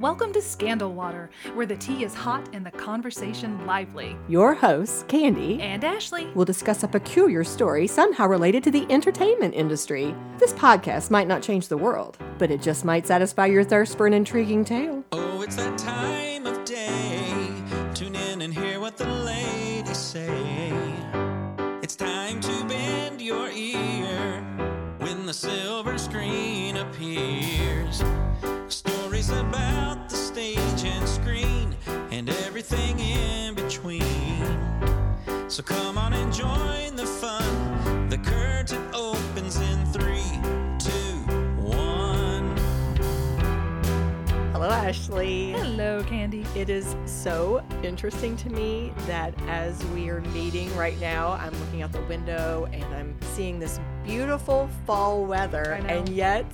Welcome to Scandal Water, where the tea is hot and the conversation lively. Your hosts, Candy, And Ashley. will discuss a peculiar story somehow related to the entertainment industry. This podcast might not change the world, but it just might satisfy your thirst for an intriguing tale. Oh, it's that time of day. Tune in and hear what the ladies say. It's time to bend your ear when the silver screen appears. Stories about and everything in between. So come on and join the fun. The curtain opens in three, two, one. Hello, Ashley. Hello, Candy. It is so interesting to me that as we are meeting right now, I'm looking out the window and I'm seeing this beautiful fall weather, and yet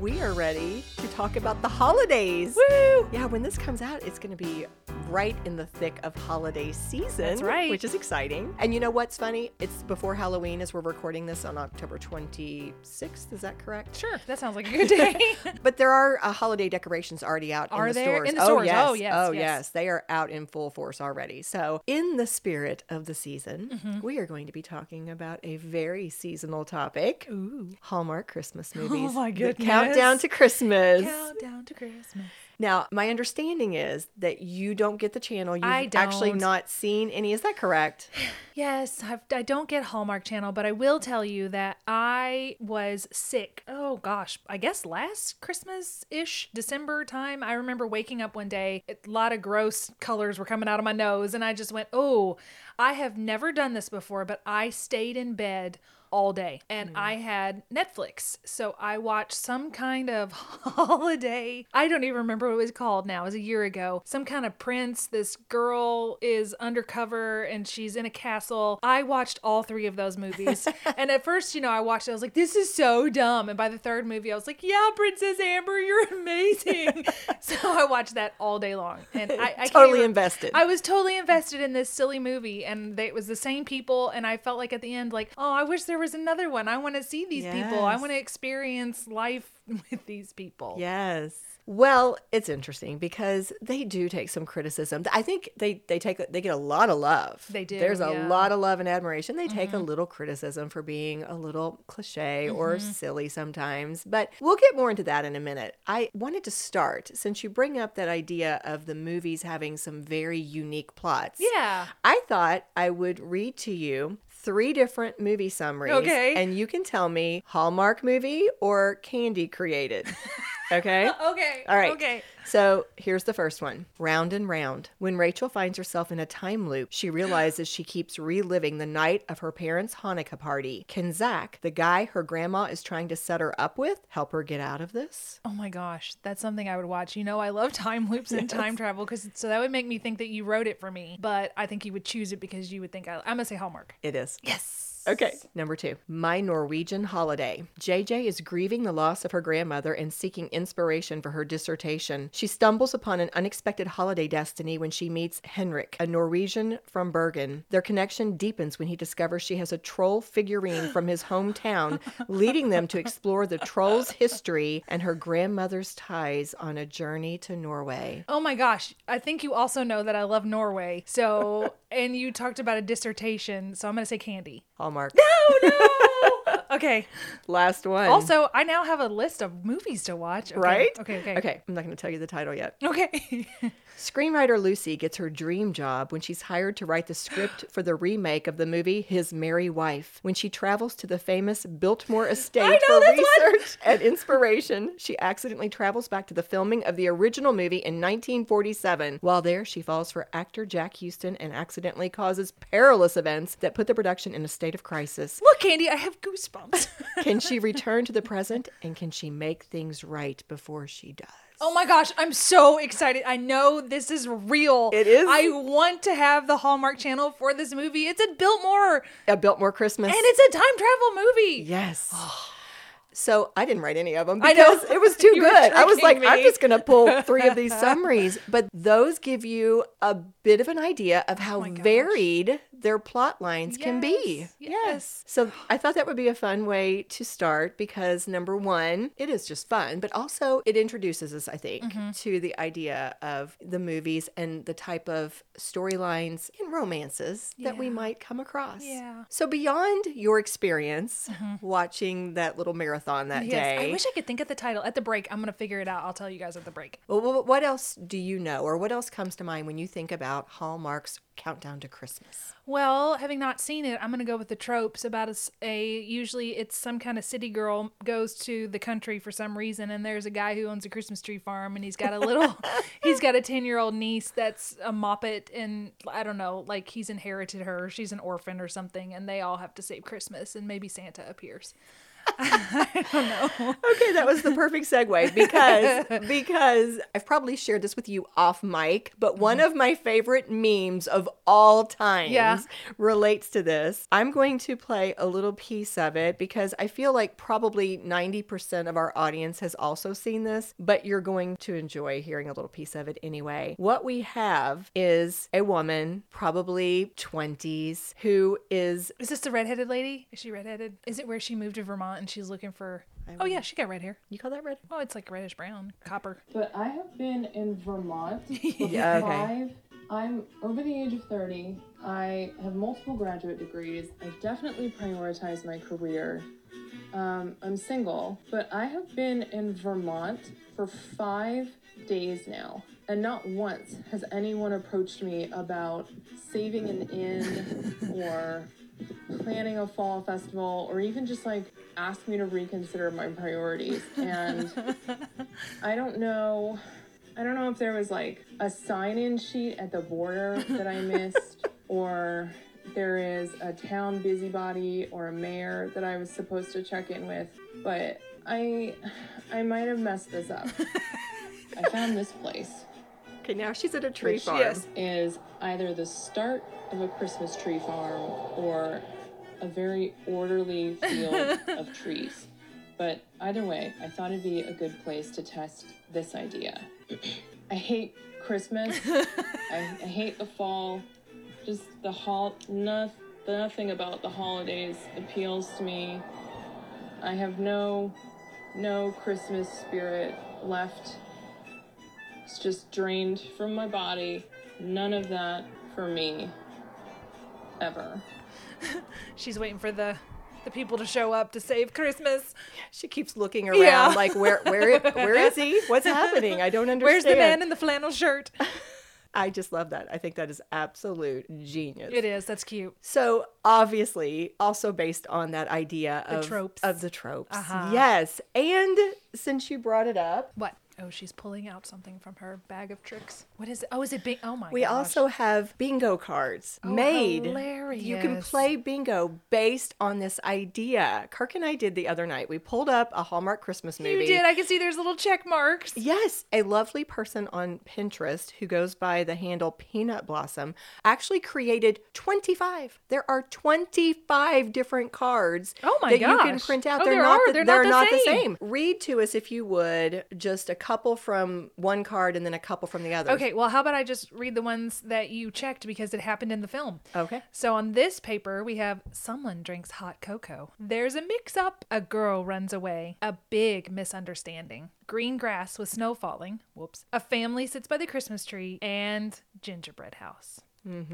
we are ready to talk about the holidays. Woo! Yeah, when this comes out, it's going to be right in the thick of holiday season. That's right. Which is exciting. And you know what's funny? It's before Halloween as we're recording this on October 26th. Is that correct? Sure, that sounds like a good day. But there are uh, holiday decorations already out Are in the there? stores. In the oh, stores. Yes. Oh, yes, Oh, yes. yes. They are out in full force already. So, in the spirit of the season, Mm-hmm. we are going to be talking about a very seasonal topic Ooh. Hallmark Christmas oh movies. Oh my The goodness. countdown to Christmas. Countdown to Christmas. Now, my understanding is that you don't get the channel. You've I actually don't. not seen any. Is that correct? Yes, I've, I don't get Hallmark Channel, but I will tell you that I was sick. Oh gosh, I guess last Christmas ish, December time. I remember waking up one day, a lot of gross colors were coming out of my nose, and I just went, Oh, I have never done this before, but I stayed in bed all day and I had Netflix. So I watched some kind of holiday. I don't even remember what it was called now. It was a year ago. Some kind of prince. This girl is undercover and she's in a castle. I watched all three of those movies. and at first, you know, I watched it. I was like, this is so dumb. And by the third movie, I was like, yeah, Princess Amber, you're amazing. so I watched that all day long. And I, I Totally even- invested. I was totally invested in this silly movie, and they, it was the same people. And I felt like at the end, like, oh, I wish there was another one. I want to see these people. I want to experience life with these people. Yes. Well, it's interesting because they do take some criticism. I think they they take they get a lot of love. They do, There's a yeah. Mm-hmm. lot of love and admiration. They take a little criticism for being a little cliche or silly sometimes, but we'll get more into that in a minute. I wanted to start since you bring up that idea of the movies having some very unique plots. Yeah. I thought I would read to you three different movie summaries. Okay. And you can tell me Hallmark movie or Candy created. Okay. Okay. All right. Okay. So here's the first one Round and Round. When Rachel finds herself in a time loop, she realizes she keeps reliving the night of her parents' Hanukkah party. Can Zach, the guy her grandma is trying to set her up with, help her get out of this? Oh my gosh, that's something I would watch. You know, I love time loops and time travel because so that would make me think that you wrote it for me. But I think you would choose it because you would think I, I'm gonna say Hallmark. It is. Yes. Okay. Number two, My Norwegian Holiday. JJ is grieving the loss of her grandmother and seeking inspiration for her dissertation. She stumbles upon an unexpected holiday destiny when she meets Henrik, a Norwegian from Bergen. Their connection deepens when he discovers she has a troll figurine from his hometown, leading them to explore the troll's history and her grandmother's ties on a journey to Norway. Oh my gosh. I think you also know that I love Norway. So, and you talked about a dissertation. So I'm going to say candy. Hallmark. No, no. okay. Last one. Also, I now have a list of movies to watch. Okay. right? Okay. Okay. Okay. I'm not going to tell you the title yet. Okay. Screenwriter Lucy gets her dream job when she's hired to write the script for the remake of the movie His Merry Wife. When she travels to the famous Biltmore estate know for this one. research and inspiration, she accidentally travels back to the filming of the original movie in 1947. While there, she falls for actor Jack Houston and accidentally causes perilous events that put the production in a state of crisis. Look, Candy, I have goosebumps. Can she return to the present and can she make things right before she does? Oh my gosh, I'm so excited. I know this is real. It is? I want to have the Hallmark channel for this movie. It's a Biltmore A Biltmore Christmas. and it's a time travel movie. Yes. So I didn't write any of them I know. because it was too good. I was like, tricking I'm just going to pull three of these summaries. But those give you a bit of an idea of how Oh varied their plot lines can be. Yes, yes. So I thought that would be a fun way to start because number one, it is just fun, but also it introduces us, I think, Mm-hmm. to the idea of the movies and the type of storylines and romances that we might come across. Yeah. Mm-hmm. So beyond your experience watching that little marathon that Yes, day, I wish I could think of the title. At the break, I'm gonna figure it out. I'll tell you guys at the break. well, what else do you know, or what else comes to mind when you think about Hallmark's Countdown to Christmas? Well, having not seen it, I'm gonna go with the tropes about a. usually it's some kind of city girl goes to the country for some reason, and there's a guy who owns a Christmas tree farm, and he's got a little, he's got a ten year old niece that's a moppet, and I don't know, like he's inherited her, she's an orphan or something, and they all have to save Christmas, and maybe Santa appears. Okay, that was the perfect segue because because I've probably shared this with you off mic, but one uh-huh. of my favorite memes of all time Yeah. relates to this. I'm going to play a little piece of it because I feel like probably 90% of our audience has also seen this, but you're going to enjoy hearing a little piece of it anyway. What we have is a woman, probably 20s, who is Is this the redheaded lady? Is she redheaded? Is it where she moved to Vermont and she's looking for? Oh yeah, she got red hair. you call that red? Oh, it's like reddish brown, copper. But I have been in Vermont for Yeah, okay. five. I'm over the age of 30. I have multiple graduate degrees. I've definitely prioritize my career. Um, I'm single, but I have been in Vermont for five days now. And not once has anyone approached me about saving an inn or planning a fall festival or even just like ask me to reconsider my priorities. And I don't know. I don't know if there was like a sign-in sheet at the border that I missed, or there is a town busybody or a mayor that I was supposed to check in with. But I, I might have messed this up. I found this place, Okay, now she's at a tree which farm. is either the start of a Christmas tree farm or a very orderly field of trees. But either way, I thought it'd be a good place to test this idea. I hate Christmas. I, I hate the fall. Just the hol no, nothing about the holidays appeals to me. I have no no Christmas spirit left. It's just drained from my body. None of that for me. Ever. She's waiting for the the people to show up to save Christmas. She keeps looking around Yeah. like where where where is he? What's happening? I don't understand. Where's the man in the flannel shirt? I just love that. I think that is absolute genius. It is. That's cute. So obviously, also based on that idea of the tropes. of the tropes. Uh-huh. Yes, and since you brought it up, What? Oh, she's pulling out something from her bag of tricks. What is it? Oh, is it bing? Oh my we gosh. also have bingo cards oh, made. Hilarious. You can play bingo based on this idea. Kirk and I did the other night. We pulled up a Hallmark Christmas movie. You did. I can see there's little check marks. Yes, a lovely person on Pinterest who goes by the handle Peanut Blossom actually created 25. There are 25 different cards Oh my that you can print out. Oh, they're not are. the, They're they're not the not the same. same. Read to us if you would just a couple from one card and then a couple from the other. Okay, well, how about I just read the ones that you checked because it happened in the film? Okay. So on this paper, we have someone drinks hot cocoa. There's a mix up. A girl runs away. A big misunderstanding. Green grass with snow falling. Whoops. A family sits by the Christmas tree. And gingerbread house.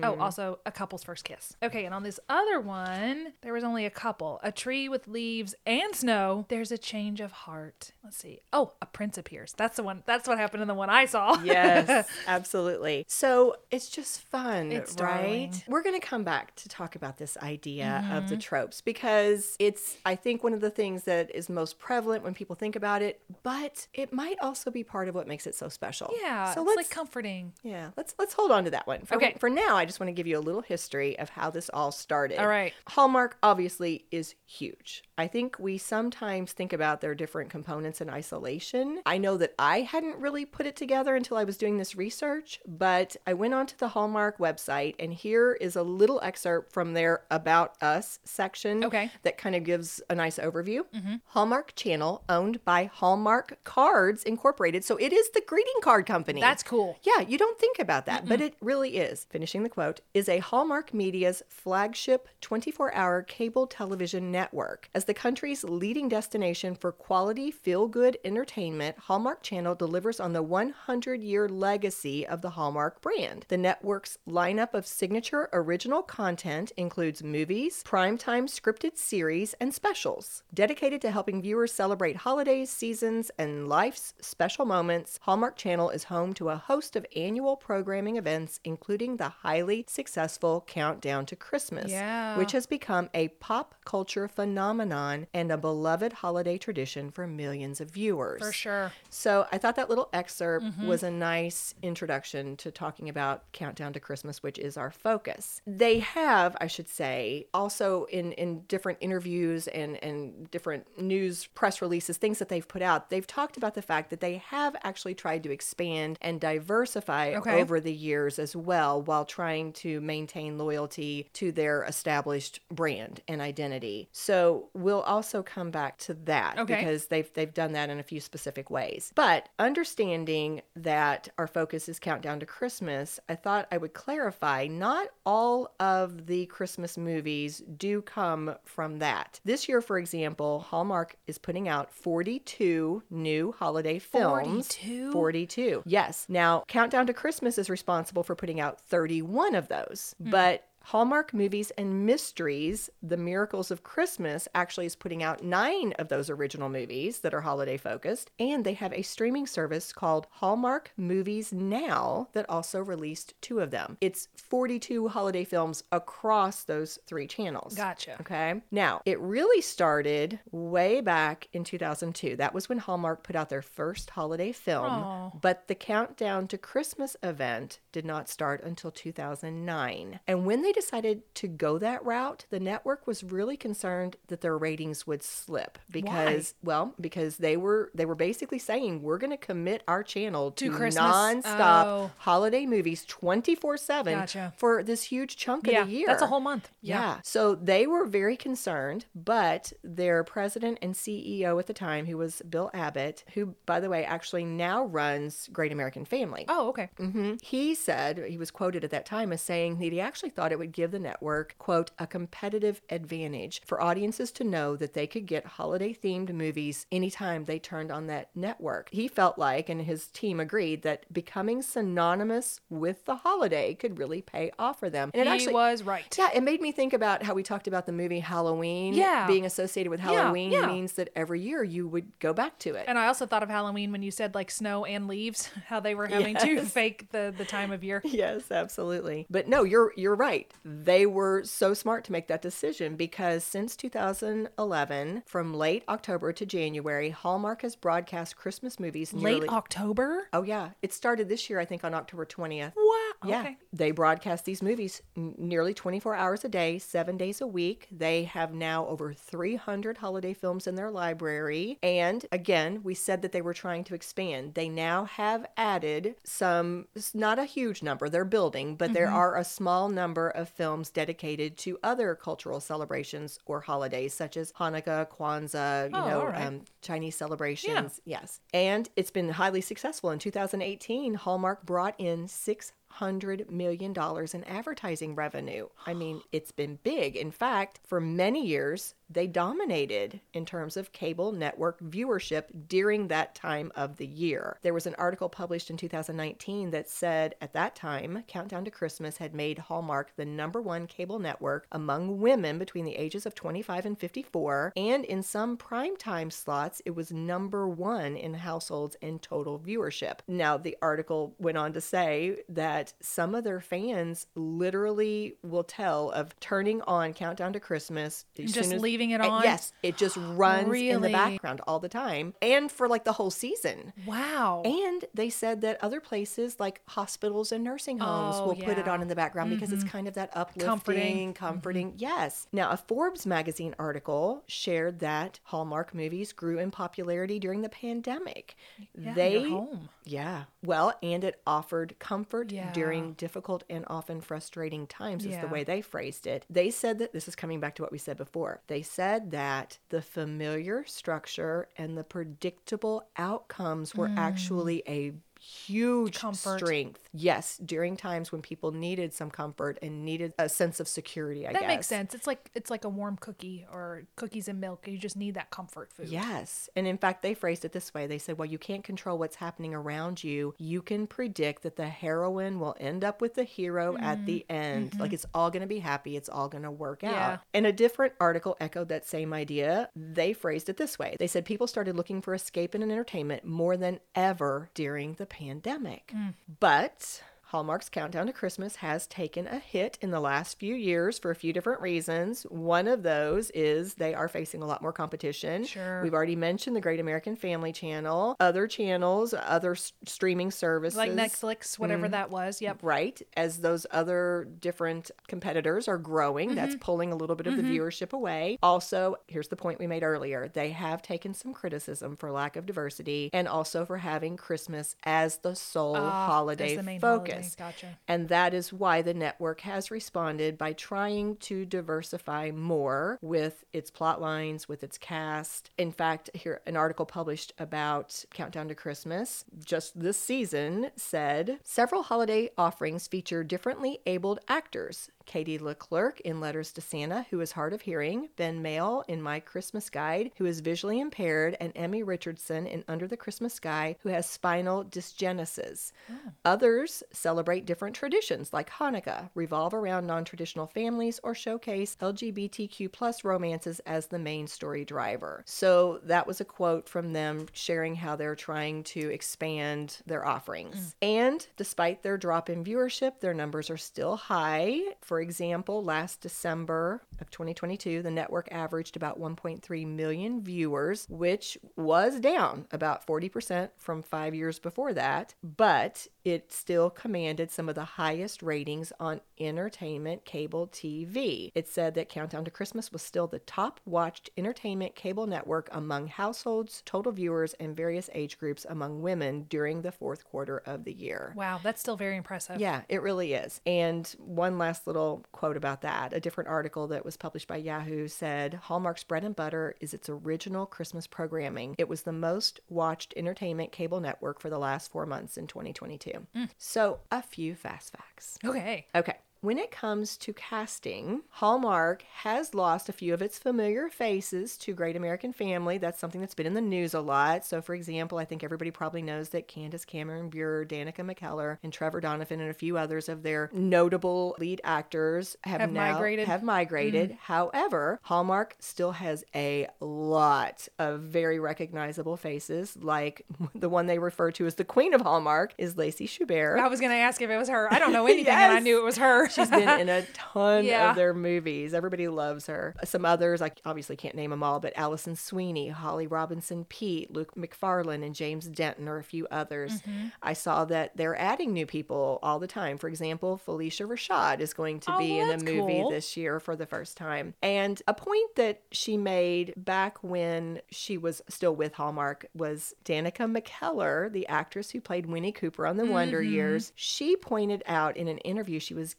Oh, also a couple's first kiss. Okay, and on this other one, there was only a couple. A tree with leaves and snow. There's a change of heart. Let's see. Oh, a prince appears. That's the one. That's what happened in the one I saw. Yes, absolutely. So it's just fun, It's right? darling. Mm-hmm. We're going to come back to talk about this idea of the tropes because it's, I think, one of the things that is most prevalent when people think about it, but it might also be part of what makes it so special. Yeah, So it's let's like comforting. yeah, let's let's hold on to that one. For, Okay. For now, I just want to give you a little history of how this all started. All right. Hallmark obviously is huge. I think we sometimes think about their different components in isolation. I know that I hadn't really put it together until I was doing this research, but I went onto the Hallmark website and here is a little excerpt from their About Us section Okay. that kind of gives a nice overview. Mm-hmm. Hallmark Channel, owned by Hallmark Cards Incorporated. So it is the greeting card company. That's cool. Yeah, you don't think about that, but it really is. Finishing the quote is a Hallmark Media's flagship 24 hour cable television network. As the country's leading destination for quality, feel good entertainment, Hallmark Channel delivers on the 100 year legacy of the Hallmark brand. The network's lineup of signature original content includes movies, primetime scripted series, and specials. Dedicated to helping viewers celebrate holidays, seasons, and life's special moments, Hallmark Channel is home to a host of annual programming events, including the highly successful Countdown to Christmas, Yeah. which has become a pop culture phenomenon and a beloved holiday tradition for millions of viewers. For sure. So I thought that little excerpt mm-hmm. was a nice introduction to talking about Countdown to Christmas, which is our focus. They have, I should say, also in, in different interviews and, and different news press releases, things that they've put out, they've talked about the fact that they have actually tried to expand and diversify Okay. over the years as well while trying to maintain loyalty to their established brand and identity. So we'll also come back to that Okay. because they've they've done that in a few specific ways. But understanding that our focus is countdown to Christmas, I thought I would clarify not all of the Christmas movies do come from that. This year, for example, Hallmark is putting out 42 new holiday films. 42? 42. Yes. Now, Countdown to Christmas is responsible for putting out 31 of those. Hmm. But Hallmark Movies and Mysteries, The Miracles of Christmas, actually is putting out nine of those original movies that are holiday focused. And they have a streaming service called Hallmark Movies Now that also released two of them. It's 42 holiday films across those three channels. Gotcha. Okay. Now, it really started way back in 2002. That was when Hallmark put out their first holiday film. Aw. But the Countdown to Christmas event did not start until 2009. And when they decided to go that route, the network was really concerned that their ratings would slip because well, because they were they were basically saying we're going to commit our channel to, To Christmas. nonstop Oh. holiday movies 24/7 Gotcha. for this huge chunk Yeah, of the year. that's a whole month. Yeah. Yeah. So they were very concerned, but their president and CEO at the time, who was Bill Abbott, who, by the way, actually now runs Great American Family. Oh, okay. Mm-hmm. He said, he was quoted at that time as saying that he actually thought it would give the network, quote, a competitive advantage for audiences to know that they could get holiday themed movies anytime they turned on that network. He felt like, and his team agreed, that becoming synonymous with the holiday could really pay off for them. And it he actually, was right. yeah, it made me think about how we talked about the movie Halloween. Yeah. Being associated with Halloween yeah. means that every year you would go back to it. And I also thought of Halloween when you said like snow and leaves, how they were having to fake the the time of year. yes, absolutely. But no, you're you're right. They were so smart to make that decision because since 2011, from late October to January, Hallmark has broadcast Christmas movies nearly Late October. Oh yeah, it started this year I think on October 20th. Wow. Yeah. Okay. They broadcast these movies nearly 24 hours a day, seven days a week. They have now over 300 holiday films in their library. And again, we said that they were trying to expand. They now have added some, not a huge number, they're building, but there Mm-hmm. are a small number of films dedicated to other cultural celebrations or holidays, such as Hanukkah, Kwanzaa, you Oh, know, right. um, Chinese celebrations. Yes. And it's been highly successful. In 2018, Hallmark brought in six hundred million dollars in advertising revenue. I mean, it's been big. In fact, for many years, they dominated in terms of cable network viewership during that time of the year. There was an article published in 2019 that said at that time, Countdown to Christmas had made Hallmark the number one cable network among women between the ages of 25 and 54, and in some primetime slots, it was number one in households and total viewership. Now, the article went on to say that some of their fans literally will tell of turning on Countdown to Christmas as Just soon as, leaving it And on. yes, it just runs in the background all the time and for like the whole season. Wow. And they said that other places like hospitals and nursing homes Oh, will put it. Mm-hmm. on in the background because it's kind of that uplifting, Comforting. comforting. Yes. Now, a Forbes magazine article shared that Hallmark movies grew in popularity during the pandemic. Yeah, they home. yeah. Well, and it offered comfort Yeah. during difficult and often frustrating times, is the way they phrased it. They said that this is coming back to what we said before. They said that the familiar structure and the predictable outcomes were actually a huge Mm. Comfort. strength. Yes, during times when people needed some comfort and needed a sense of security, I guess. that guess. makes sense. It's like it's like a warm cookie or cookies and milk. You just need that comfort food. Yes. And in fact, they phrased it this way. They said, well, you can't control what's happening around you. You can predict that the heroine will end up with the hero at the end. Like it's all going to be happy. It's all going to work Mm-hmm. Yeah. out. And a different article echoed that same idea. They phrased it this way. They said people started looking for escape and entertainment more than ever during the pandemic. Mm. But but Hallmark's Countdown to Christmas has taken a hit in the last few years for a few different reasons. One of those is they are facing a lot more competition. Sure. We've already mentioned the Great American Family Channel, other channels, other s- streaming services. Like Netflix, whatever Mm. that was. Yep. Right. As those other different competitors are growing, that's Mm-hmm. pulling a little bit of the viewership away. Also, here's the point we made earlier they have taken some criticism for lack of diversity and also for having Christmas as the sole Ah, holiday the main holiday. Gotcha. And that is why the network has responded by trying to diversify more with its plot lines, with its cast. In fact, here an article published about Countdown to Christmas just this season said several holiday offerings feature differently abled actors. Katie Leclerc in Letters to Santa, who is hard of hearing, Ben Mehl in My Christmas Guide, who is visually impaired, and Emmy Richardson in Under the Christmas Sky, who has spinal dysgenesis. Ah. Others celebrate different traditions, like Hanukkah, revolve around non traditional families, or showcase LGBTQ plus romances as the main story driver. So that was a quote from them sharing how they're trying to expand their offerings. Mm. And despite their drop in viewership, their numbers are still high. For example, last December of 2022, the network averaged about 1.3 million viewers, which was down about 40% from five years before that, but it still commanded some of the highest ratings on entertainment cable TV. It said that Countdown to Christmas was still the top watched entertainment cable network among households, total viewers, and various age groups among women during the fourth quarter of the year. Wow, that's still very impressive. Yeah, it really is. And one last little quote about that. A different article that was published by Yahoo said Hallmark's bread and butter is its original Christmas programming. It was the most watched entertainment cable network for the last four months in 2022. Mm. So, a few fast facts. Okay. Okay. When it comes to casting, Hallmark has lost a few of its familiar faces to Great American Family. That's something that's been in the news a lot. So, for example, I think everybody probably knows that Candace Cameron Bure, Danica McKellar, and Trevor Donovan, and a few others of their notable lead actors have, Have now migrated. have migrated. Mm-hmm. However, Hallmark still has a lot of very recognizable faces, like the one they refer to as the Queen of Hallmark is Lacey Chabert. I was gonna ask if it was her. I don't know anything, and I knew it was her. She's been in a ton Yeah. of their movies. Everybody loves her. Some others, I obviously can't name them all, but Alison Sweeney, Holly Robinson Peete, Luke McFarlane, and James Denton are a few others. Mm-hmm. I saw that they're adding new people all the time. For example, Phylicia Rashad is going to Oh, be in a movie cool. this year for the first time. And a point that she made back when she was still with Hallmark was Danica McKellar, the actress who played Winnie Cooper on The Wonder Mm-hmm. Years. She pointed out in an interview she was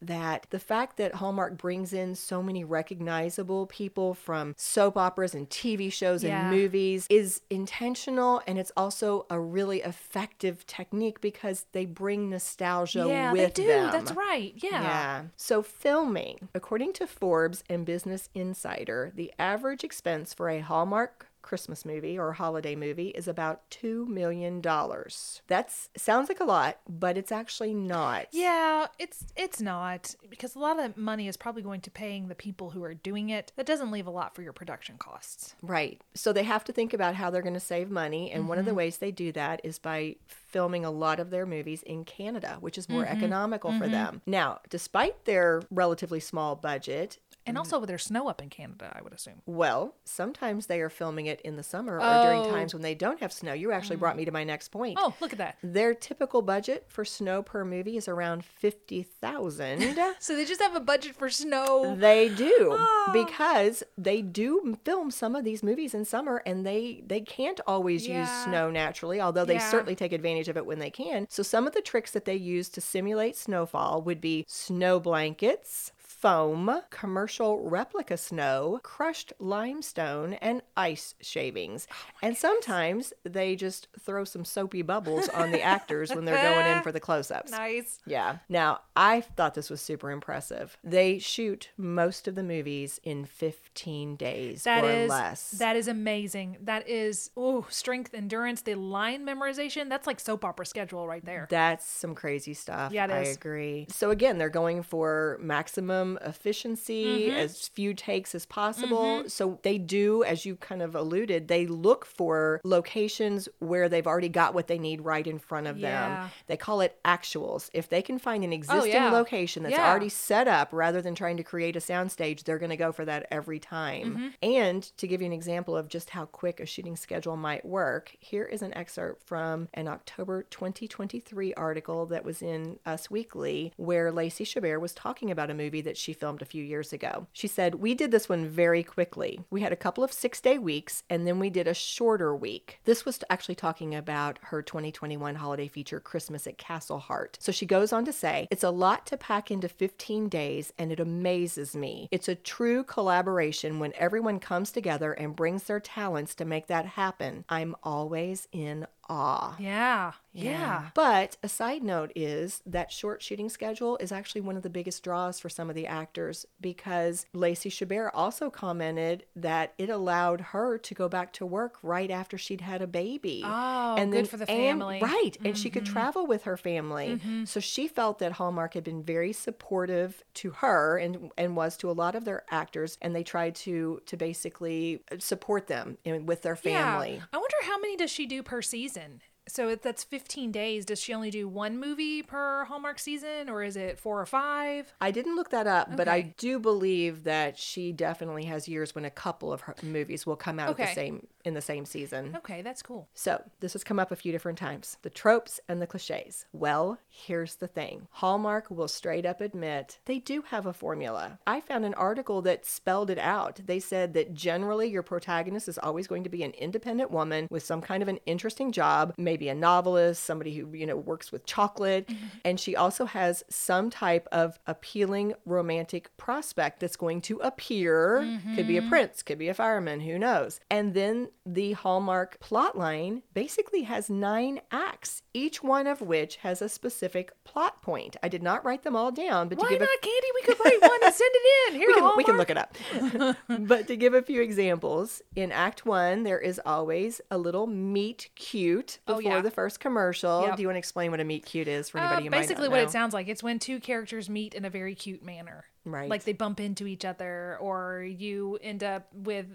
that the fact that Hallmark brings in so many recognizable people from soap operas and TV shows Yeah. and movies is intentional and it's also a really effective technique because they bring nostalgia yeah, with they do. them. That's right. Yeah. Yeah. So, filming, according to Forbes and Business Insider, the average expense for a Hallmark Christmas movie or holiday movie is about $2 million. That's sounds like a lot, but it's actually not. Yeah, it's it's not because a lot of money is probably going to paying the people who are doing it. That doesn't leave a lot for your production costs. Right. So they have to think about how they're going to save money. And one of Mm-hmm. the ways they do that is by filming a lot of their movies in Canada, which is Mm-hmm. more economical for them. Now, despite their relatively small budget, And mm. also there's snow up in Canada, I would assume. well, sometimes they are filming it in the summer or during Oh. times when they don't have snow. You actually brought mm. me to my next point. Oh, look at that. Their typical budget for snow per movie is around 50,000. So they just have a budget for snow. They do Oh. because they do film some of these movies in summer and they they can't always use snow naturally, although they Yeah. certainly take advantage of it when they can. So some of the tricks that they use to simulate snowfall would be snow blankets, foam, commercial replica snow, crushed limestone, and ice shavings. Oh and sometimes they just throw some soapy bubbles on the actors when they're going in for the close-ups. Nice. Yeah. Now, I thought this was super impressive. They shoot most of the movies in 15 days That or is less. that is amazing. That is oh strength, endurance, the line memorization. That's like soap opera schedule right there. That's some crazy stuff. Yeah, it I is. agree. So again, they're going for maximum efficiency, Mm-hmm. as few takes as possible. So they do, as you kind of alluded, they look for locations where they've already got what they need right in front of Yeah. Oh, them. They call it actuals. If they can find an existing yeah. location that's Yeah. already set up rather than trying to create a soundstage, they're going to go for that every time. Mm-hmm. And to give you an example of just how quick a shooting schedule might work, here is an excerpt from an October 2023 article that was in Us Weekly where Lacey Chabert was talking about a movie that she filmed a few years ago. She said, We did this one very quickly. We had a couple of six day weeks and then we did a shorter week. This was actually talking about her 2021 holiday feature, Christmas at Castle Hart. So she goes on to say, It's a lot to pack into 15 days and it amazes me. It's a true collaboration when everyone comes together and brings their talents to make that happen. I'm always in awe. Yeah. Yeah. But a side note is that short shooting schedule is actually one of the biggest draws for some of the actors because Lacey Chabert also commented that it allowed her to go back to work right after she'd had a baby. Oh, good for the family. right. And she Mm-hmm. could travel with her family. So she felt that Hallmark had been very supportive to her and and was to a lot of their actors and they tried to to basically support them in, with their family. Yeah. I wonder how many does she do per season? listen so if that's 15 days. Does she only do one movie per Hallmark season or is it four or five? I didn't look that up, but I do believe that she definitely has years when a couple of her movies will come out at the same in the same season. Okay, that's cool. So, this has come up a few different times. The tropes and the cliches. Well, here's the thing. Hallmark will straight up admit they do have a formula. I found an article that spelled it out. They said that generally your protagonist is always going to be an independent woman with some kind of an interesting job, maybe a novelist, somebody who, you know, works with chocolate, mm-hmm. and she also has some type of appealing romantic prospect that's going to appear. Could be a mm-hmm. prince, could be a fireman, who knows. And then the Hallmark plotline basically has nine acts, each one of which has a specific plot point. I did not write them all down, but to Why give not, a Candy? We could write one and send it in. Here, we can, we can look it up. but to give a few examples, in Act One, there is always a little meet cute Oh, before yeah. the first commercial. Yep. Do you want to explain what a meet cute is for Uh, anybody not basically, what it sounds like it's when two characters meet in a very cute manner. Right. Like they bump into each other, or you end up with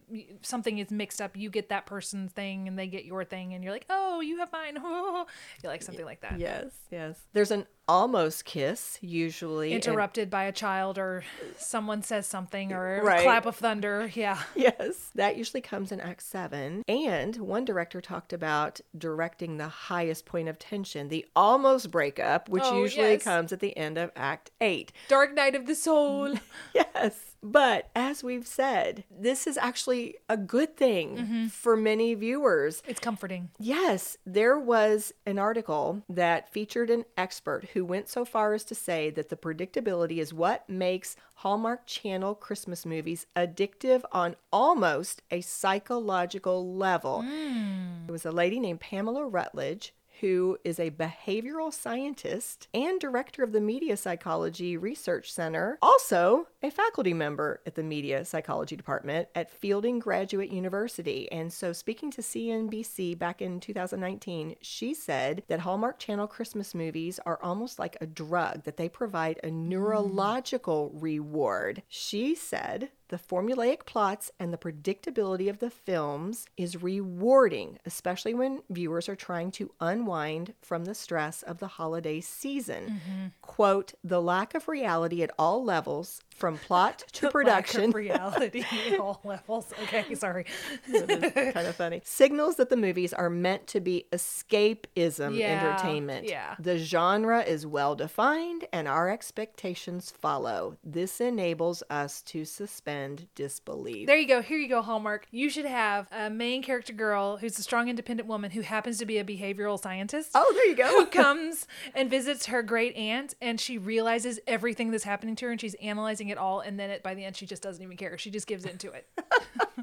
something is mixed up. You get that person's thing, and they get your thing, and you're like, "Oh, you have mine." you like something like that. Yes, yes. There's an almost kiss usually. and- Interrupted by a child, or someone says something, or a Right. clap of thunder. Yeah. Yes, that usually comes in Act 7. And one director talked about directing the highest point of tension, the almost breakup, which Oh, usually yes. comes at the end of Act 8. Dark Night of the Soul. Yes. But as we've said, this is actually a good thing Mm-hmm. for many viewers. It's comforting. Yes, there was an article that featured an expert who went so far as to say that the predictability is what makes Hallmark Channel Christmas movies addictive on almost a psychological level. It was a lady named Pamela Rutledge. Who is a behavioral scientist and director of the Media Psychology Research Center, also a faculty member at the Media Psychology Department at Fielding Graduate University. And so, speaking to CNBC back in 2019, she said that Hallmark Channel Christmas movies are almost like a drug, that they provide a hmm. neurological reward. She said The formulaic plots and the predictability of the films is rewarding, especially when viewers are trying to unwind from the stress of the holiday season. Mm-hmm. Quote, the lack of reality at all levels, from plot to production, reality all levels. Okay, sorry. kind of funny, signals that the movies are meant to be escapism Yeah, entertainment. yeah. The genre is well defined and our expectations follow. This enables us to suspend disbelief. There you go. Here you go, Hallmark. You should have a main character girl who's a strong, independent woman who happens to be a behavioral scientist. oh, there you go. Who comes and visits her great aunt, and she realizes everything that's happening to her, and she's analyzing it all. And then it, by the end, she just doesn't even care. She just gives into it.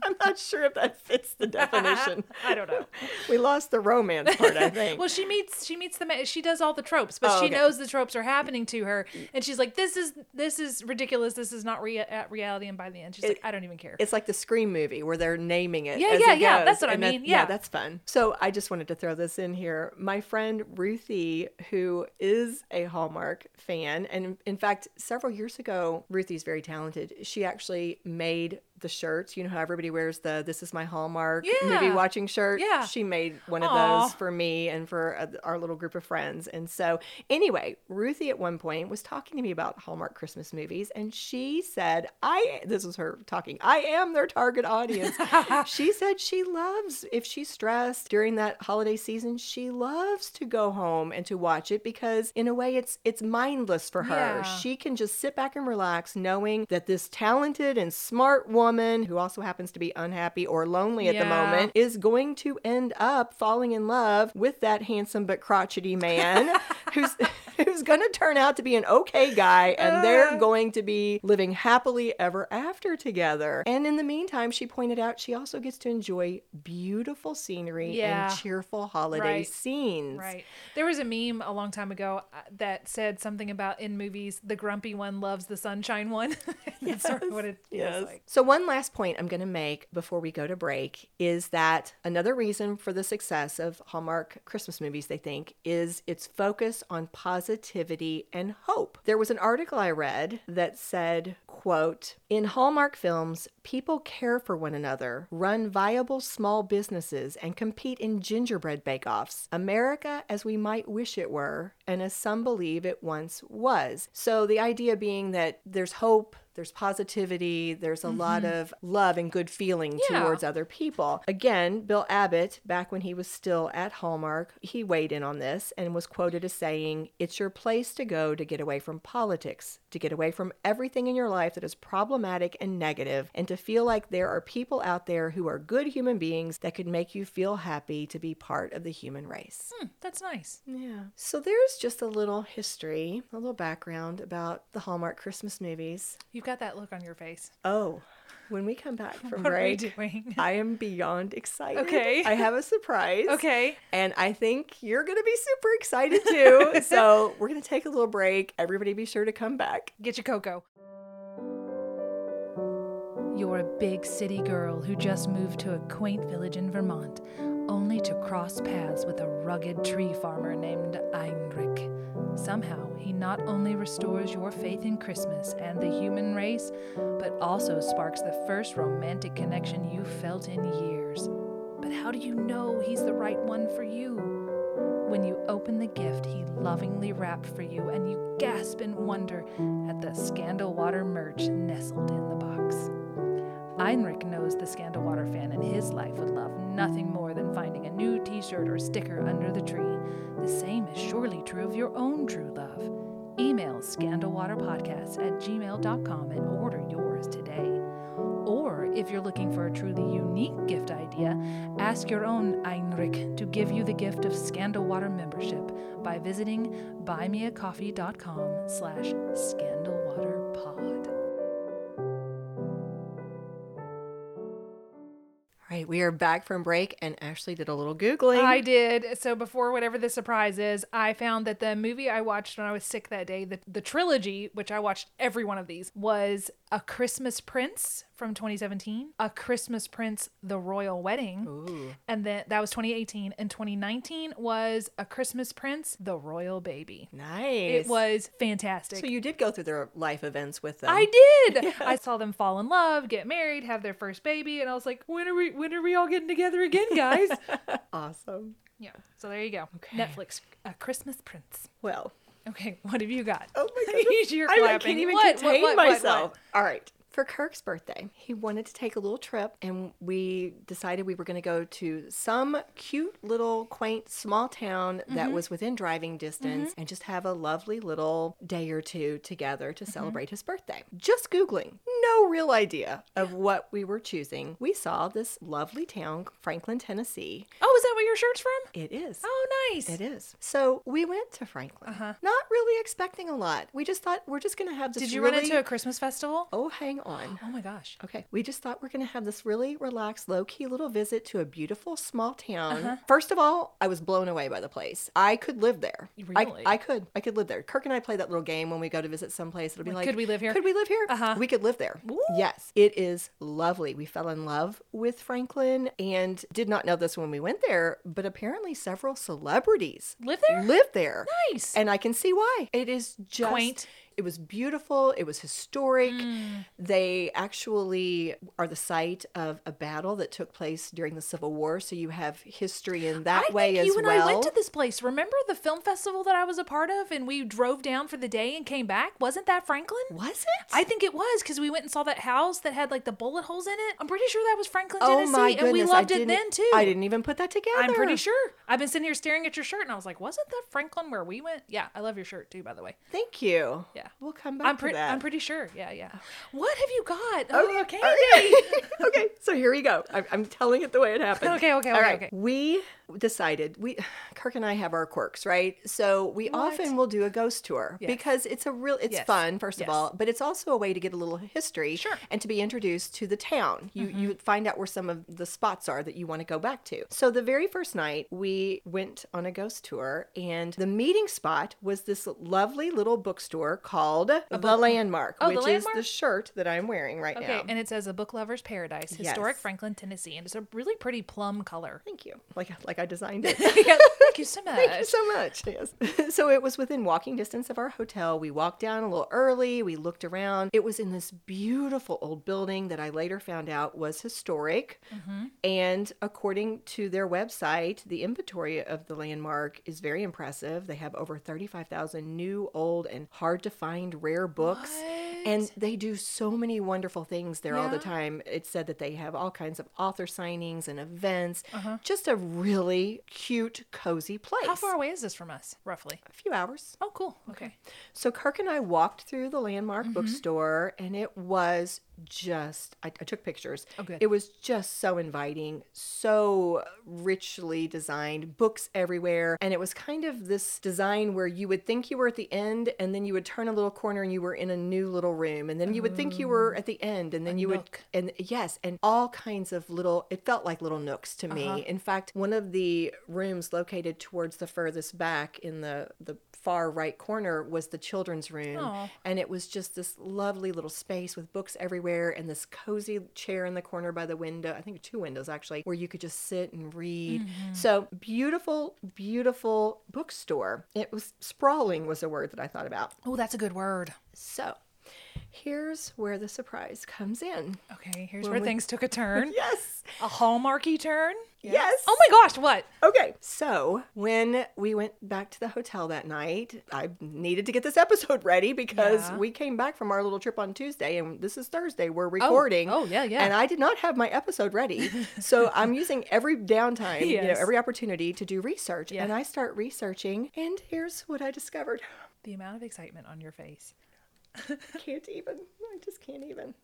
I'm not sure if that fits the definition. I don't know. we lost the romance part, I think. Well, she meets she meets the ma- she does all the tropes, but Oh, she okay. knows the tropes are happening to her, and she's like, "This is this is ridiculous. This is not rea- at reality." And by the end, she's like, "I don't even care." It's like the Scream movie where they're naming it. Yeah, yeah, it yeah, goes, that's what I and that- mean, yeah. that's fun. So I just wanted to throw this in here. My friend Ruthie, who is a Hallmark fan, and in fact, several years ago, Ruthie's very talented. She actually made the shirts. You know how everybody wears the "This is my Hallmark" movie watching shirt. Yeah. she made one of Aw. those for me and for uh, our little group of friends. And so, anyway, Ruthie at one point was talking to me about Hallmark Christmas movies, and she said, "I." This was her talking. I am their target audience. she said she loves if she's stressed during that holiday season. She loves to go home and to watch it because, in a way, it's it's mindless for her. Yeah. She can just sit back and relax, knowing that this talented and smart woman who also happens to be unhappy or lonely at the moment is going to end up falling in love with that handsome but crotchety man who's who's going to turn out to be an okay guy and Uh. they're going to be living happily ever after together. And in the meantime, she pointed out she also gets to enjoy beautiful scenery Yeah. and cheerful holiday Right. scenes. Right. There was a meme a long time ago uh, that said something about in movies, the grumpy one loves the sunshine one. That's sort of what it Yes. like. So, one last point I'm going to make before we go to break is that another reason for the success of Hallmark Christmas movies, they think, is its focus on positivity and hope. There was an article I read that said, quote, in Hallmark films, people care for one another, run viable small businesses, and compete in gingerbread bake-offs. America as we might wish it were, and as some believe it once was. So the idea being that there's hope, there's positivity, there's a lot mm-hmm. of love and good feeling Yeah. towards other people. Again, Bill Abbott, back when he was still at Hallmark, he weighed in on this and was quoted as saying, It's your place to go to get away from politics, to get away from everything in your life that is problematic and negative, and to feel like there are people out there who are good human beings that could make you feel happy to be part of the human race. Hmm, that's nice. Yeah. So there's just a little history, a little background about the Hallmark Christmas movies. You've got that look on your face. Oh, when we come back from What are we break, doing? I am beyond excited. Okay. I have a surprise. Okay. And I think you're going to be super excited too. so we're going to take a little break. Everybody be sure to come back. Get your cocoa. You're a big city girl who just moved to a quaint village in Vermont, only to cross paths with a rugged tree farmer named Heinrich. Somehow, he not only restores your faith in Christmas and the human race, but also sparks the first romantic connection you've felt in years. But how do you know he's the right one for you? when you open the gift he lovingly wrapped for you and you gasp in wonder at the Scandal Water merch nestled in the box. Heinrich knows the Scandal Water fan in his life would love nothing more than finding shirt or sticker under the tree. The same is surely true of your own true love. Email scandalwaterpodcast at gmail.com and order yours today. Or if you're looking for a truly unique gift idea, ask your own Heinrich to give you the gift of Scandal Water membership by visiting buymeacoffee.com slash scandalwaterpod. Right, we are back from break, and Ashley did a little Googling. I did. So before whatever the surprise is, I found that the movie I watched when I was sick that day, the, the trilogy, which I watched every one of these, was A Christmas Prince from 2017, A Christmas Prince, The Royal Wedding. And then that was 2018. And 2019 was A Christmas Prince, The Royal Baby. Nice. It was fantastic. So you did go through their life events with them. I did. I saw them fall in love, get married, have their first baby, and I was like, when are we when are we all getting together again, guys? Awesome. yeah. So there you go. Okay. Netflix, A Christmas Prince. Well, Okay, what have you got? Oh my. You're I, can't even What, contain what, what, myself. what? All right. For Kirk's birthday, he wanted to take a little trip, and we decided we were going to go to some cute little quaint small town that Mm-hmm. was within driving distance and just have a lovely little day or two together Mm-hmm. to celebrate his birthday. Just Googling, no real idea of what we were choosing. We saw this lovely town, Franklin, Tennessee. Oh, is that where your shirt's from? It is. Oh, nice. It is. So we went to Franklin, Uh-huh. not really expecting a lot. We just thought we're just going to have this. Did you really... run into a Christmas festival? Oh, hang on. Oh my gosh. Okay, we just thought we're going to have this really relaxed, low key little visit to a beautiful small town. Uh-huh. First of all, I was blown away by the place. I could live there. Really? I, I could. I could live there. Kirk and I play that little game when we go to visit someplace. It'll be Like, like, could we live here? Could we live here? Uh-huh. We could live there. Yes, it is lovely. We fell in love with Franklin and did not know this when we went there, but apparently several celebrities Live there? Live there. Nice. And I can see why. It is just Quaint. It was beautiful. It was historic. Mm. They actually are the site of a battle that took place during the Civil War, so you have history in that I way think as you and. I went to this place. Remember the film festival that I was a part of, and we drove down for the day and came back? Wasn't that Franklin? was it? I think it was because we went and saw that house that had like the bullet holes in it. I'm pretty sure that was Franklin, oh Tennessee, my and we loved it then too. I didn't even put that together. I'm pretty sure. I've been sitting here staring at your shirt, and I was like, "Wasn't that Franklin where we went?" Yeah, I love your shirt too, by the way. Thank you. Yeah. We'll come back I'm to pretty. that. I'm pretty sure. Yeah, yeah. What have you got? Oh, Okay, candy. all right. okay, so here we go. I'm, I'm telling it the way it happened. Okay, okay, All okay, right. okay. We decided we Kirk and I have our quirks, right? So we What? often will do a ghost tour Yes. because it's a real it's Yes. fun first of all, but it's also a way to get a little history Sure. and to be introduced to the town. You Mm-hmm. you find out where some of the spots are that you want to go back to. So the very first night we went on a ghost tour and the meeting spot was this lovely little bookstore called The Landmark, Oh, The which is the shirt that I'm wearing right Okay, now. and it says a book lover's paradise, historic Yes. Franklin, Tennessee, and it's a really pretty plum color. Thank you. Like like I designed it. yeah, thank you so much. Thank you so much. Yes. so it was within walking distance of our hotel. We walked down a little early. We looked around. It was in this beautiful old building that I later found out was historic. Mm-hmm. And according to their website, the inventory of the landmark is very impressive. They have over 35,000 new, old, and hard to find rare books. And they do so many wonderful things there all the time. It's said that they have all kinds of author signings and events. Uh-huh. Just a really cute, cozy place. How far away is this from us, roughly? A few hours. Oh, cool. Okay. So Kirk and I walked through the landmark Mm-hmm. bookstore, and it was just, I, I took pictures. Oh, good. It was just so inviting, so richly designed, books everywhere. And it was kind of this design where you would think you were at the end, and then you would turn a little corner and you were in a new little room. And then you would think you were at the end, and then you Oh, nook. would, and yes, and all kinds of little, it felt like little nooks to Uh-huh. me. In fact, one of the rooms located towards the furthest back in the, the far right corner was the children's room. Aw. And it was just this lovely little space with books everywhere and this cozy chair in the corner by the window. I think two windows actually, where you could just sit and read. Mm-hmm. So beautiful, beautiful bookstore. It was sprawling was a word that I thought about. Oh, that's a good word. So here's where the surprise comes in. Okay, here's When where we- things took a turn. Yes. A hallmarky turn. Yes. Oh my gosh, what? Okay, so when we went back to the hotel that night, I needed to get this episode ready because Yeah. we came back from our little trip on Tuesday and this is Thursday. We're oh, recording. oh, yeah, yeah. And I did not have my episode ready. so I'm using every downtime, you know, every opportunity to do research. Yeah. And I start researching, and here's what I discovered. The amount of excitement on your face. Can't even. I just can't even.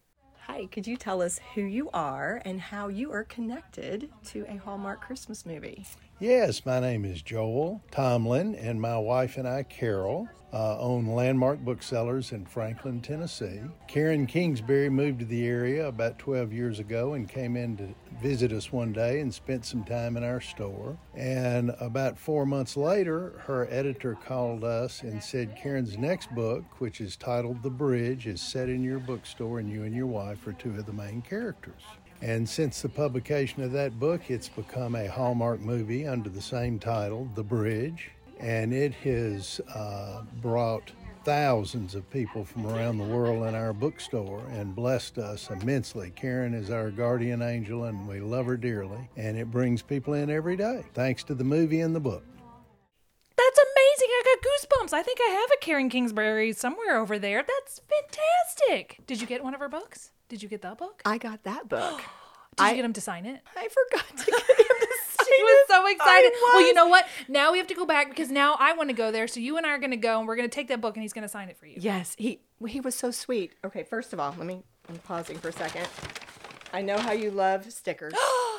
Hi, could you tell us who you are and how you are connected to a Hallmark Christmas movie? Yes, my name is Joel Tomlin, and my wife and I, Carol, uh, own Landmark Booksellers in Franklin, Tennessee. Karen Kingsbury moved to the area about 12 years ago and came in to visit us one day and spent some time in our store. And about four months later, her editor called us and said Karen's next book, which is titled The Bridge, is set in your bookstore, and you and your wife are two of the main characters. And since the publication of that book, it's become a Hallmark movie under the same title, The Bridge and it has uh, brought thousands of people from around the world in our bookstore and blessed us immensely. Karen is our guardian angel and we love her dearly, and it brings people in every day thanks to the movie and the book. That's amazing. I got goosebumps. I think I have a Karen Kingsbury somewhere over there. That's fantastic. Did you get one of her books? Did you get that book? I got that book. Did I- you get him to sign it? I forgot to get him to sign She was so excited. Well, you know what? Now we have to go back because now I want to go there. So you and I are going to go and we're going to take that book and he's going to sign it for you. Yes, he he was so sweet. Okay, first of all, let me. I'm pausing for a second. I know how you love stickers.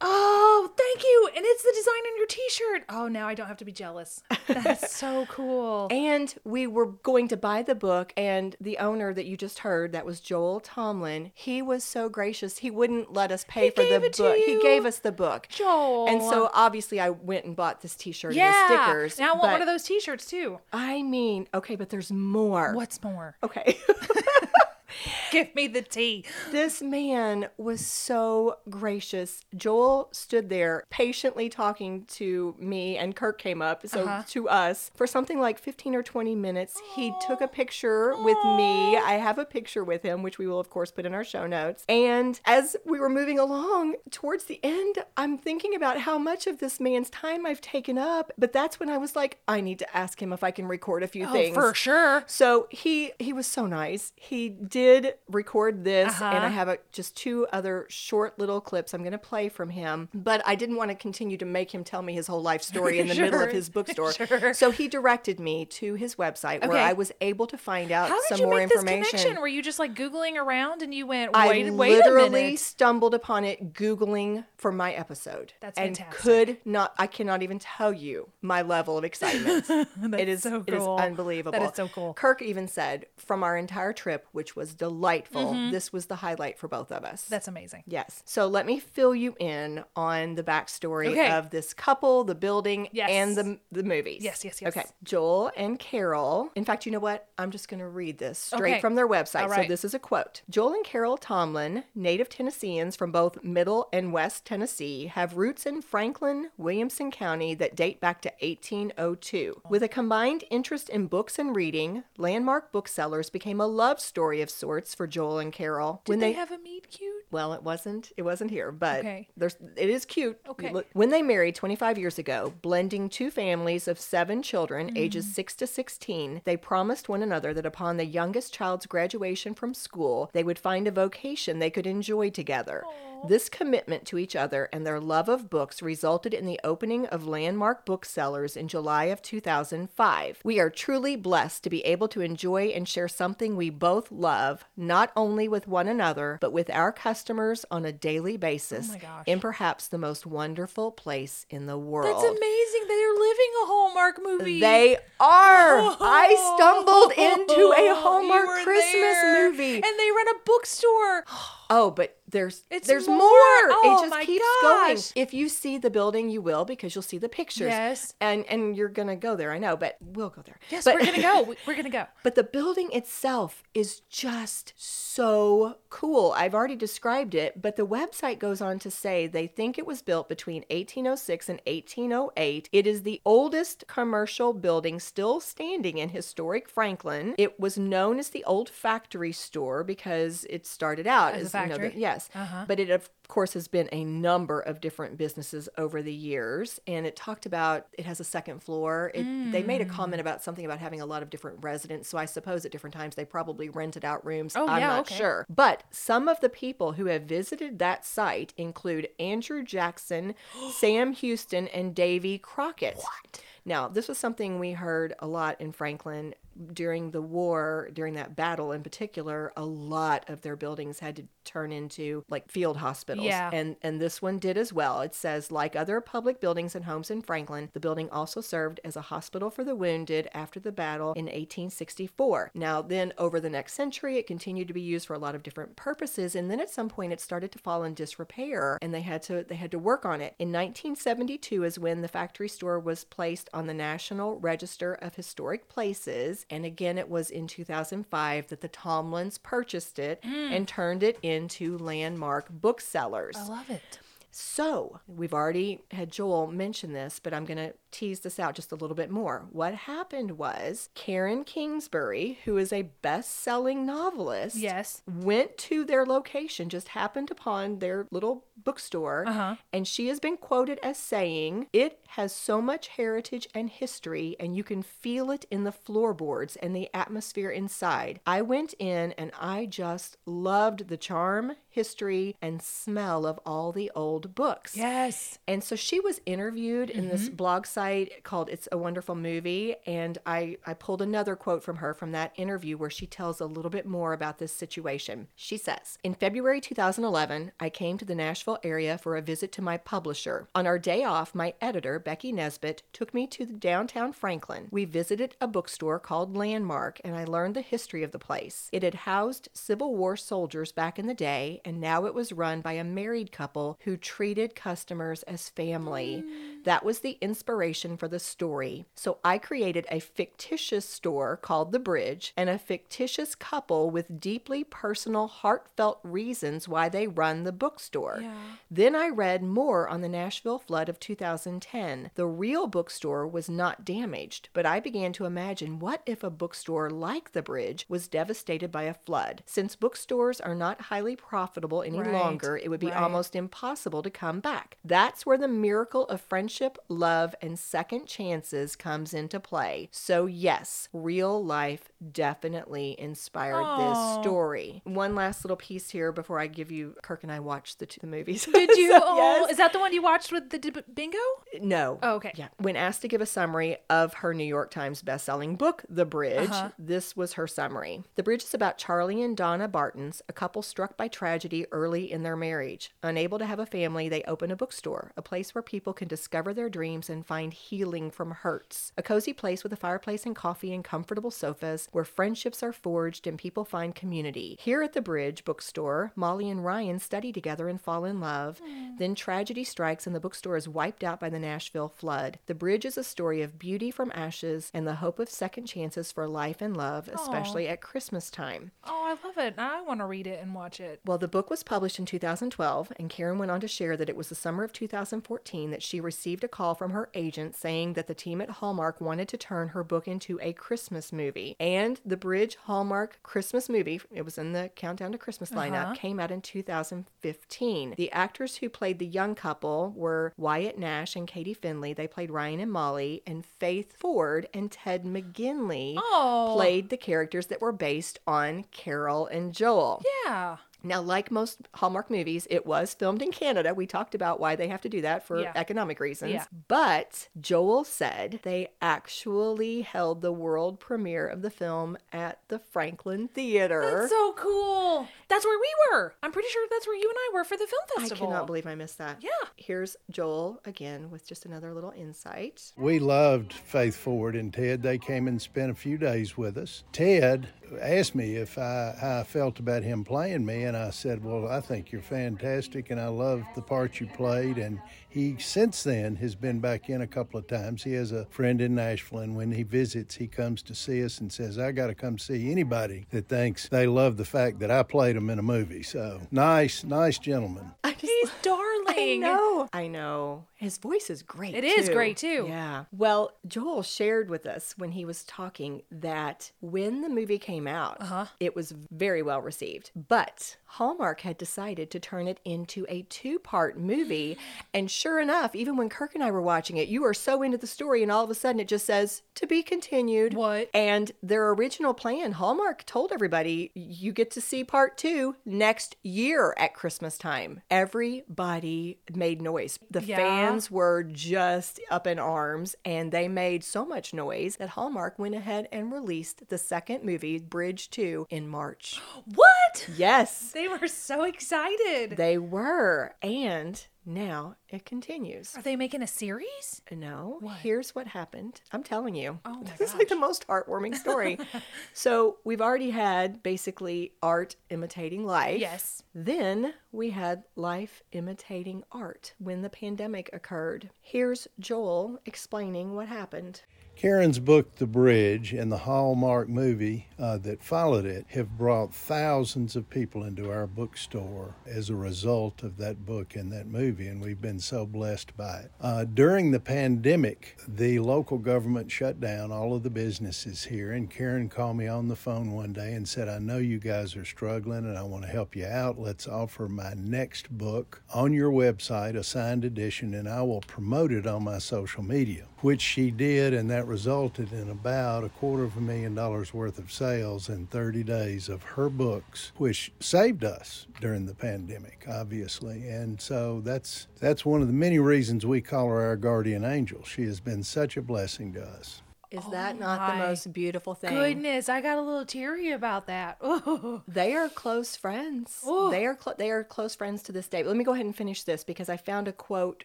Oh, thank you. And it's the design on your t-shirt. Oh, now I don't have to be jealous. That's so cool. And we were going to buy the book, and the owner that you just heard, that was Joel Tomlin, he was so gracious. He wouldn't let us pay He for the book. He gave us the book. Joel. And so obviously I went and bought this t shirt yeah. and the stickers. Now I want one of those t-shirts too. I mean, okay, but there's more. What's more? Okay. Give me the tea. This man was so gracious. Joel stood there patiently talking to me, and Kirk came up, so Uh-huh. to us, for something like 15 or 20 minutes. He took a picture with me. I have a picture with him, which we will, of course, put in our show notes. And as we were moving along towards the end, I'm thinking about how much of this man's time I've taken up. But that's when I was like, I need to ask him if I can record a few Oh, things. for sure. So he he was so nice. He did record this, and I Uh-huh. have a, just two other short little clips I'm going to play from him. But I didn't want to continue to make him tell me his whole life story in the middle of his bookstore. Sure. So he directed me to his website where I was able to find out How did some you more information. connection? Were you just like Googling around and you went, I wait, a literally stumbled upon it googling for my episode. That's and fantastic. could not I cannot even tell you my level of excitement. it is so it is unbelievable. That is so cool. Kirk even said from our entire trip, which was delightful, this was the highlight for both of us. Mm-hmm. That's amazing. Yes. So let me fill you in on the backstory Okay. of this couple, the building, Yes. and the the movies. Yes, yes, yes. Okay. Joel and Carol. In fact, you know what? I'm just going to read this straight Okay. from their website. So this is a quote. Joel and Carol Tomlin, native Tennesseans from both Middle and West Tennessee, have roots in Franklin, Williamson County that date back to 1802. With a combined interest in books and reading, Landmark Booksellers became a love story of sorts for Joel and Carol. Did they, have a meet cute? Well, it wasn't. It wasn't here, but Okay. there's it is cute. Okay. When they married 25 years ago, blending two families of seven children, Mm-hmm. ages 6 to 16, they promised one another that upon the youngest child's graduation from school, they would find a vocation they could enjoy together. This commitment to each other and their love of books resulted in the opening of Landmark Booksellers in July of 2005. We are truly blessed to be able to enjoy and share something we both love, not only with one another, but with our customers on a daily basis Oh in perhaps the most wonderful place in the world. That's amazing. They're living a Hallmark movie. They are. I oh. stumbled into a Hallmark Christmas there. movie. And they run a bookstore. Oh, but there's It's there's more. more. Oh, it just my keeps going. If you see the building, you will because you'll see the pictures. Yes. And and you're gonna go there. I know, but we'll go there. Yes, But- we're going to go. We- We're going to go. But the building itself is just so cool. I've already described it, but the website goes on to say they think it was built between 1806 and 1808. It is the oldest commercial building still standing in historic Franklin. It was known as the old factory store because it started out As a as, you know, the- yes. But it of course has been a number of different businesses over the years and it talked about it has a second floor. It, they made a Mm. comment about something about having a lot of different residents, so I suppose at different times they probably rented out rooms. Oh, I'm yeah, not okay. sure. But some of the people who have visited that site include Andrew Jackson, Sam Houston, and Davy Crockett. What? Now, this was something we heard a lot in Franklin during the war, during that battle in particular, a lot of their buildings had to turn into like field hospitals. Yeah. And and this one did as well. It says like other public buildings and homes in Franklin, the building also served as a hospital for the wounded after the battle in 1864. Now then over the next century it continued to be used for a lot of different purposes and then at some point it started to fall in disrepair and they had to they had to work on it. In 1972 is when the factory store was placed on the National Register of Historic Places and again it was in 2005 that the Tomlins purchased it hmm. and turned it into landmark booksellers. I love it. So, we've already had Joel mention this, but I'm going to tease this out just a little bit more. What happened was Karen Kingsbury, who is a best selling novelist, Yes. went to their location, just happened upon their little bookstore, Uh-huh. and she has been quoted as saying, It has so much heritage and history, and you can feel it in the floorboards and the atmosphere inside. I went in and I just loved the charm, history, and smell of all the old books. Yes. And so she was interviewed in this blog site called It's a Wonderful Movie. And I, I pulled another quote from her from that interview where she tells a little bit more about this situation. She says In February 2011, I came to the Nashville area for a visit to my publisher. On our day off, my editor, Becky Nesbitt, took me to downtown Franklin. We visited a bookstore called Landmark, and I learned the history of the place. It had housed Civil War soldiers back in the day, and now it was run by a married couple who treated customers as family. That was the inspiration for the story. So I created a fictitious store called The Bridge and a fictitious couple with deeply personal, heartfelt reasons why they run the bookstore. Then I read more on the Nashville flood of 2010. The real bookstore was not damaged, but I began to imagine what if a bookstore like The Bridge was devastated by a flood? Since bookstores are not highly profitable any Right, longer, it would be right. almost impossible to come back. That's where the miracle of friendship, love, and second chances comes into play. So, yes, real life definitely inspired Aw. this story. One last little piece here before I give you Kirk and I watched the, two, the movies. Did you? So, oh, yes. is that the one you watched with the d- bingo? No. Oh, okay. Yeah. When asked to give a summary of her New York Times bestselling book, The Bridge, Uh-huh. this was her summary. The Bridge is about Charlie and Donna Bartons, a couple struck by tragedy early in their marriage. Unable to have a family, they open a bookstore, a place where people can discover their dreams and find healing from hurts. A cozy place with a fireplace and coffee and comfortable sofas where friendships are forged and people find community. Here at the Bridge bookstore, Molly and Ryan study together and fall in love. Hmm. Then tragedy strikes and the bookstore is wiped out by the Nashville flood. The Bridge is a story of beauty from ashes and the hope of second chances for life and love, especially at Christmas time. Oh, I love it. I want to read it and watch it. Well, the book was published in 2012, and Karen went on to share that it was the summer of 2014 that she received a call from her agent saying that the team at Hallmark wanted to turn her book into a Christmas movie. And the Bridge Hallmark Christmas movie, it was in the Countdown to Christmas lineup, uh-huh. came out in 2015. The actors who played the young couple were Wyatt Nash and Katie Findlay. They played Ryan and Molly, and Faith Ford and Ted McGinley Oh. played the characters that were based on Carol and Joel. Yeah. Now, like most Hallmark movies, it was filmed in Canada. We talked about why they have to do that for Yeah. economic reasons. Yeah. But Joel said they actually held the world premiere of the film at the Franklin Theater. That's so cool. That's where we were. I'm pretty sure that's where you and I were for the film festival. I cannot believe I missed that. Yeah. Here's Joel again with just another little insight. We loved Faith Ford and Ted. They came and spent a few days with us. Ted asked me if I how I felt about him playing me, and I said, "Well, I think you're fantastic, and I love the part you played." And he since then has been back in a couple of times. He has a friend in Nashville, and when he visits, he comes to see us and says, "I got to come see anybody that thinks they love the fact that I played him in a movie." So nice, nice gentleman. He's darling. I know. I know. His voice is great. It is great, too. Yeah. Well, Joel shared with us when he was talking that when the movie came out, Uh-huh. it was very well received. But Hallmark had decided to turn it into a two part movie. And sure enough, even when Kirk and I were watching it, you are so into the story, and all of a sudden it just says to be continued. What? And their original plan, Hallmark told everybody, you get to see part two next year at Christmas time. Everybody made noise. The Yeah. fans were just up in arms, and they made so much noise that Hallmark went ahead and released the second movie, Bridge 2, in March. What? Yes, They were so excited. they were. And now it continues. Are they making a series? No, here's what happened. I'm telling you. Oh my this is like the most heartwarming story. so, we've already had basically art imitating life. Yes. Then we had life imitating art when the pandemic occurred. Here's Joel explaining what happened. Karen's book, The Bridge, and the Hallmark movie uh, that followed it have brought thousands of people into our bookstore as a result of that book and that movie, and we've been so blessed by it. Uh, during the pandemic, the local government shut down all of the businesses here, and Karen called me on the phone one day and said, I know you guys are struggling and I want to help you out. Let's offer my next book on your website, a signed edition, and I will promote it on my social media, which she did, and that resulted in about a quarter of a million dollars worth of sales in 30 days of her books, which saved us during the pandemic, obviously. And so that's that's one of the many reasons we call her our guardian angel. She has been such a blessing to us. Is oh that not the most beautiful thing? Goodness, I got a little teary about that. Ooh. They are close friends. Oh. They are cl- they are close friends to this day. But let me go ahead and finish this because I found a quote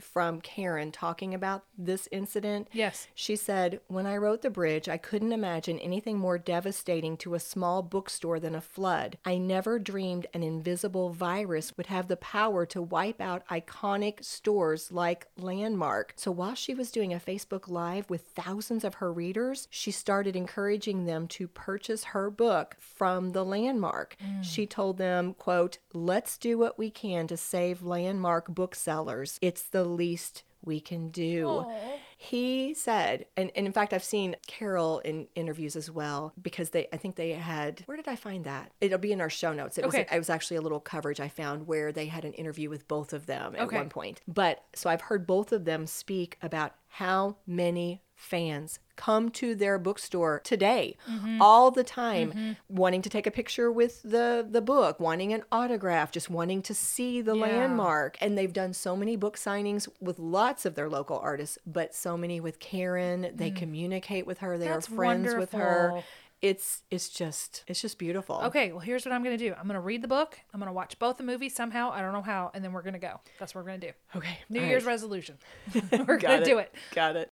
from Karen talking about this incident. Yes. She said, "When I wrote The Bridge, I couldn't imagine anything more devastating to a small bookstore than a flood. I never dreamed an invisible virus would have the power to wipe out iconic stores like Landmark." So while she was doing a Facebook live with thousands of her readers, she started encouraging them to purchase her book from the Landmark. Mm. She told them, quote, "Let's do what we can to save Landmark booksellers. It's the least we can do." He said, and, and in fact, I've seen Carol in interviews as well because they, I think they had, where did I find that? It'll be in our show notes. It, Okay. was, it was actually a little coverage I found where they had an interview with both of them at Okay. one point. But so I've heard both of them speak about how many fans come to their bookstore today mm-hmm. all the time mm-hmm. wanting to take a picture with the the book wanting an autograph just wanting to see the Yeah. landmark and they've done so many book signings with lots of their local artists but so many with Karen they mm. communicate with her they That's are friends with her it's it's just it's just beautiful Okay, well, here's what I'm going to do. I'm going to read the book. I'm going to watch both the movies somehow. I don't know how. And then we're going to go. That's what we're going to do. okay New all Year's right. resolution. we're Got going to do it. got it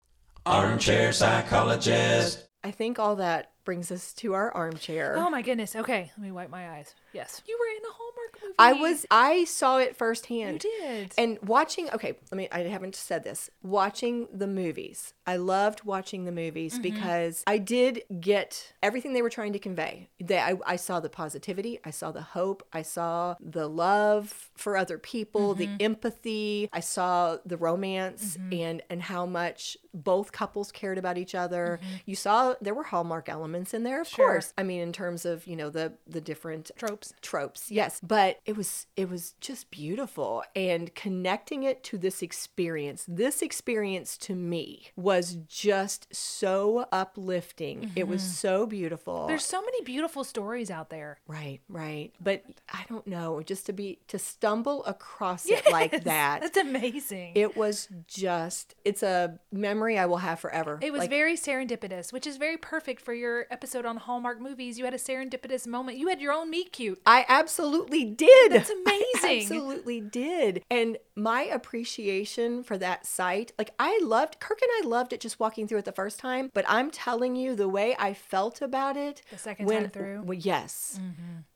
Armchair psychologist. I think all that brings us to our armchair Oh my goodness. Okay, let me wipe my eyes. Yes. You were in a Hallmark movie. I was I saw it firsthand. You did. And watching okay, let me I haven't said this. Watching the movies. I loved watching the movies Mm-hmm. because I did get everything they were trying to convey. They I, I saw the positivity, I saw the hope, I saw the love for other people, Mm-hmm. the empathy, I saw the romance Mm-hmm. and and how much both couples cared about each other. You saw there were hallmark elements in there, of Mm-hmm. Sure. course. I mean in terms of, you know, the the different Tropes. tropes yes but it was it was just beautiful and connecting it to this experience this experience to me was just so uplifting it was mm-hmm. so beautiful There's so many beautiful stories out there. right right but i don't know just to be to stumble across it like that That's amazing. It, it was just it's a memory i will have forever It was Like, very serendipitous, which is very perfect for your episode on Hallmark movies. You had a serendipitous moment. You had your own meet cute. I absolutely did. That's I amazing. absolutely did. And my appreciation for that site, like I loved Kirk and I loved it just walking through it the first time, but I'm telling you the way I felt about it The second time through? well, yes.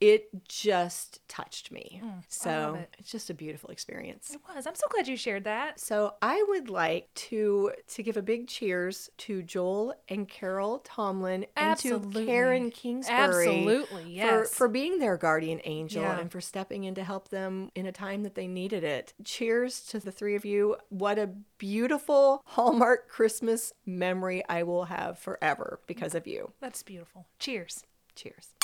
It just touched me. Mm, so it. it's just a beautiful experience. It was. I'm so glad you shared that. So I would like to to give a big cheers to Joel and Carol Tomlin and to Karen Kingsbury. Absolutely, For, for being their guardian angel Yeah. and for stepping in to help them in a time that they needed it. Cheers to the three of you. What a beautiful Hallmark Christmas memory I will have forever because of you. That's beautiful. Cheers. Cheers.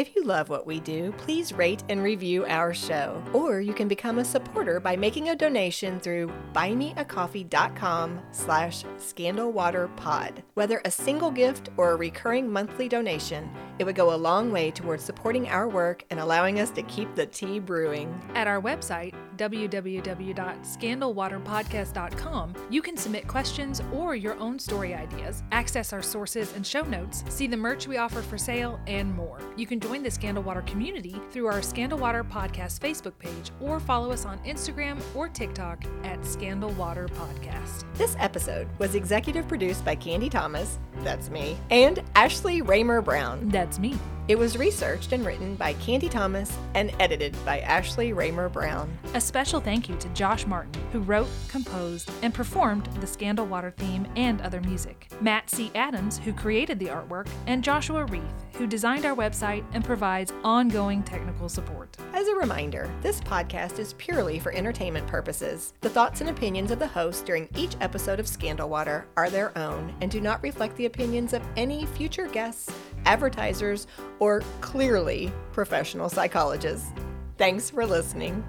If you love what we do, please rate and review our show. Or you can become a supporter by making a donation through buymeacoffee.com slash scandalwaterpod. Whether a single gift or a recurring monthly donation, It would go a long way towards supporting our work and allowing us to keep the tea brewing. At our website, www.scandalwaterpodcast.com, you can submit questions or your own story ideas, access our sources and show notes, see the merch we offer for sale, and more. You can join the Scandal Water community through our Scandal Water Podcast Facebook page or follow us on Instagram or TikTok at Scandal Water Podcast. This episode was executive produced by Candy Thomas, that's me, and Ashley Raymer Brown. That's me. It was researched and written by Candy Thomas and edited by Ashley Raymer Brown. A special thank you to Josh Martin, who wrote, composed, and performed the Scandal Water theme and other music, Matt C. Adams, who created the artwork, and Joshua Reith, who designed our website and provides ongoing technical support. As a reminder, this podcast is purely for entertainment purposes. The thoughts and opinions of the host during each episode of Scandal Water are their own and do not reflect the opinions of any future guests, advertisers, or clearly professional psychologists. Thanks for listening.